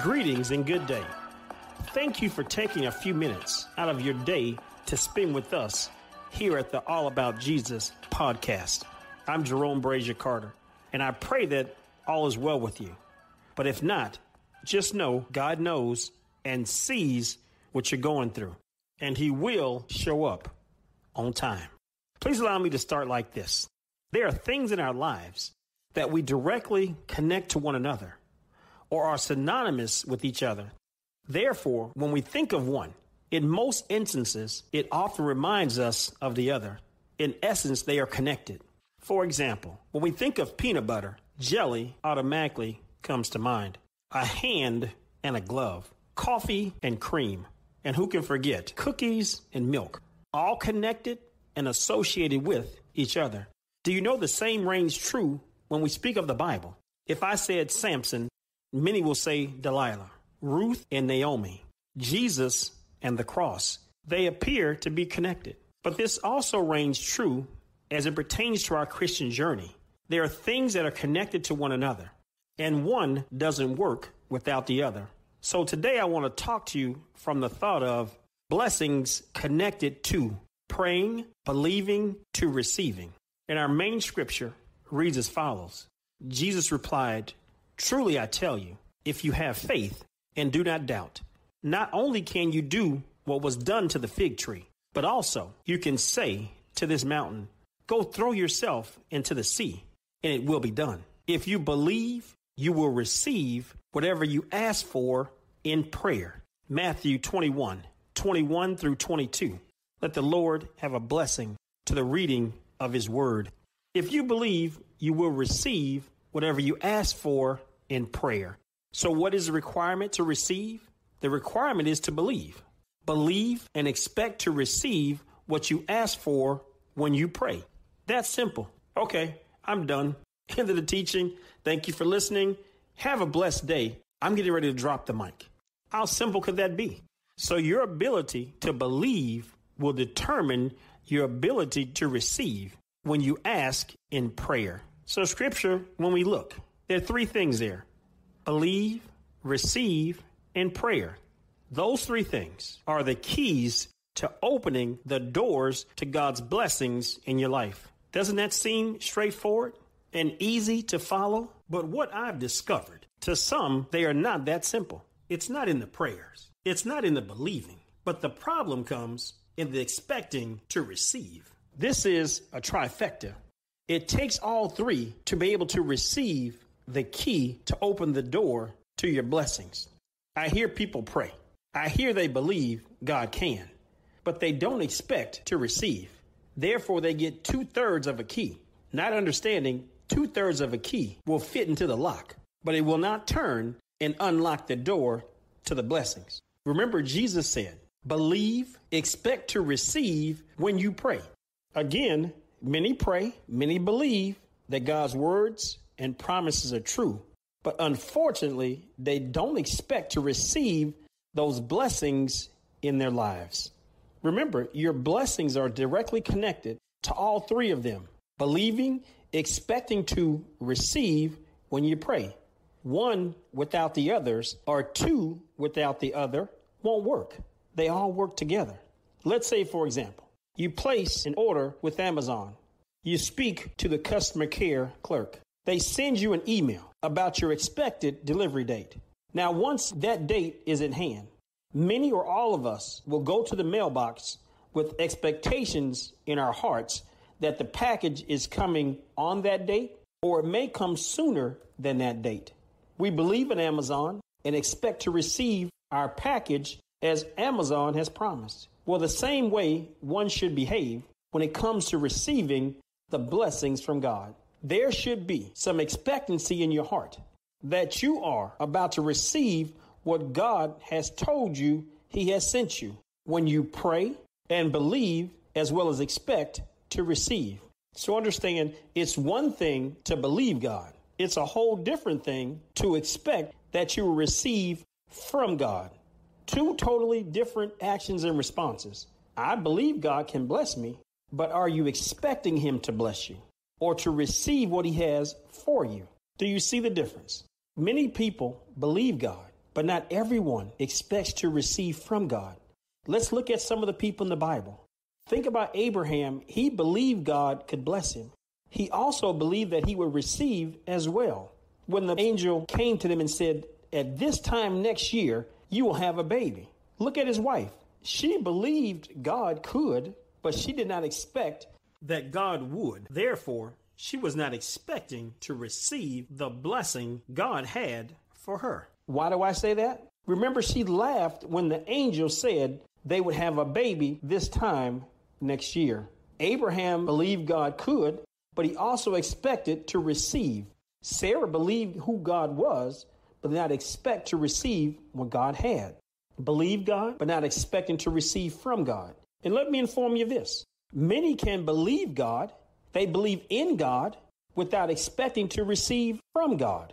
Greetings and good day. Thank you for taking a few minutes out of your day to spend with us here at the All About Jesus podcast. I'm Jerome Brazier Carter, and I pray that all is well with you. But if not, just know God knows and sees what you're going through, and He will show up on time. Please allow me to start like this. There are things in our lives that we directly connect to one another or are synonymous with each other. Therefore, when we think of one, in most instances, it often reminds us of the other. In essence, they are connected. For example, when we think of peanut butter, jelly automatically comes to mind. A hand and a glove, coffee and cream, and who can forget cookies and milk, all connected and associated with each other. Do you know the same reigns true when we speak of the Bible? If I said Samson, Many will say Delilah, Ruth and Naomi, Jesus and the cross. They appear to be connected. But this also reigns true as it pertains to our Christian journey. There are things that are connected to one another, and one doesn't work without the other. So today I want to talk to you from the thought of blessings connected to praying, believing, to receiving. And our main scripture reads as follows Jesus replied, Truly I tell you, if you have faith and do not doubt, not only can you do what was done to the fig tree, but also you can say to this mountain, Go throw yourself into the sea, and it will be done. If you believe, you will receive whatever you ask for in prayer. Matthew 21, 21 through 22. Let the Lord have a blessing to the reading of his word. If you believe, you will receive whatever you ask for in prayer. So, what is the requirement to receive? The requirement is to believe. Believe and expect to receive what you ask for when you pray. That's simple. Okay, I'm done. End of the teaching. Thank you for listening. Have a blessed day. I'm getting ready to drop the mic. How simple could that be? So, your ability to believe will determine your ability to receive when you ask in prayer. So, scripture, when we look, there are three things there believe, receive, and prayer. Those three things are the keys to opening the doors to God's blessings in your life. Doesn't that seem straightforward and easy to follow? But what I've discovered, to some, they are not that simple. It's not in the prayers, it's not in the believing, but the problem comes in the expecting to receive. This is a trifecta it takes all three to be able to receive the key to open the door to your blessings. I hear people pray. I hear they believe God can, but they don't expect to receive. Therefore, they get two thirds of a key, not understanding two thirds of a key will fit into the lock, but it will not turn and unlock the door to the blessings. Remember, Jesus said, believe, expect to receive when you pray. Again, Many pray, many believe that God's words and promises are true, but unfortunately, they don't expect to receive those blessings in their lives. Remember, your blessings are directly connected to all three of them believing, expecting to receive when you pray. One without the others, or two without the other, won't work. They all work together. Let's say, for example, you place an order with Amazon. You speak to the customer care clerk. They send you an email about your expected delivery date. Now, once that date is in hand, many or all of us will go to the mailbox with expectations in our hearts that the package is coming on that date or it may come sooner than that date. We believe in Amazon and expect to receive our package as Amazon has promised. Well, the same way one should behave when it comes to receiving the blessings from God. There should be some expectancy in your heart that you are about to receive what God has told you He has sent you when you pray and believe as well as expect to receive. So understand it's one thing to believe God, it's a whole different thing to expect that you will receive from God. Two totally different actions and responses. I believe God can bless me, but are you expecting Him to bless you or to receive what He has for you? Do you see the difference? Many people believe God, but not everyone expects to receive from God. Let's look at some of the people in the Bible. Think about Abraham. He believed God could bless him. He also believed that he would receive as well. When the angel came to them and said, At this time next year, you will have a baby. Look at his wife. She believed God could, but she did not expect that God would. Therefore, she was not expecting to receive the blessing God had for her. Why do I say that? Remember, she laughed when the angel said they would have a baby this time next year. Abraham believed God could, but he also expected to receive. Sarah believed who God was, but not expect to receive what God had. Believe God, but not expecting to receive from God. And let me inform you this many can believe God, they believe in God, without expecting to receive from God.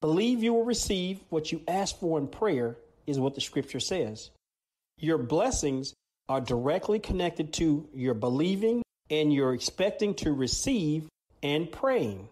Believe you will receive what you ask for in prayer, is what the scripture says. Your blessings are directly connected to your believing and you're expecting to receive and praying.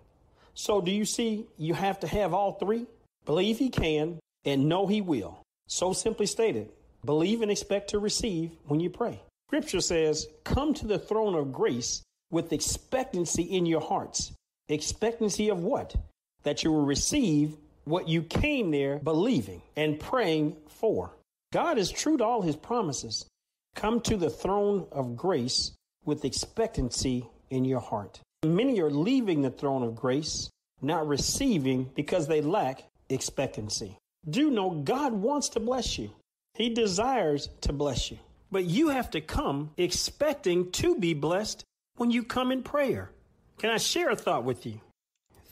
So, do you see you have to have all three? Believe He can and know He will. So simply stated believe and expect to receive when you pray. Scripture says, Come to the throne of grace with expectancy in your hearts. Expectancy of what? That you will receive what you came there believing and praying for. God is true to all his promises. Come to the throne of grace with expectancy in your heart. Many are leaving the throne of grace, not receiving because they lack expectancy. Do know God wants to bless you. He desires to bless you. But you have to come expecting to be blessed when you come in prayer. Can I share a thought with you?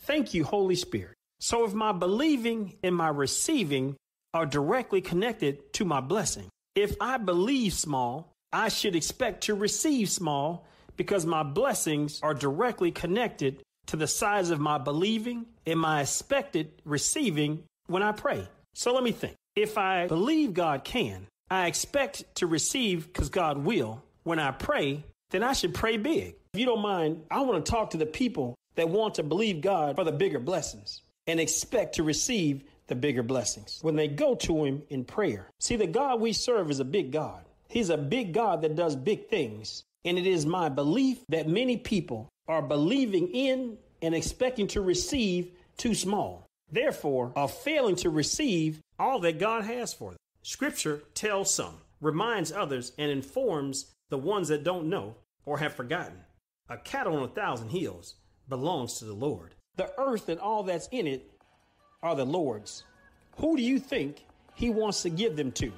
Thank you, Holy Spirit. So if my believing and my receiving are directly connected to my blessing, if I believe small, I should expect to receive small because my blessings are directly connected to the size of my believing and my expected receiving when I pray. So let me think. If I believe God can, I expect to receive because God will. When I pray, then I should pray big. If you don't mind, I want to talk to the people that want to believe God for the bigger blessings and expect to receive the bigger blessings when they go to Him in prayer. See, the God we serve is a big God. He's a big God that does big things. And it is my belief that many people are believing in and expecting to receive too small. Therefore, are failing to receive all that God has for them. Scripture tells some, reminds others, and informs the ones that don't know or have forgotten. A cattle on a thousand hills belongs to the Lord. The earth and all that's in it are the Lord's. Who do you think He wants to give them to?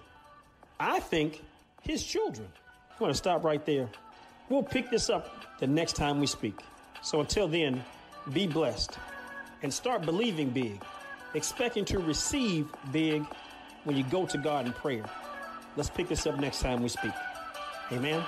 I think His children. I'm going to stop right there. We'll pick this up the next time we speak. So until then, be blessed and start believing big, expecting to receive big when you go to God in prayer. Let's pick this up next time we speak. Amen.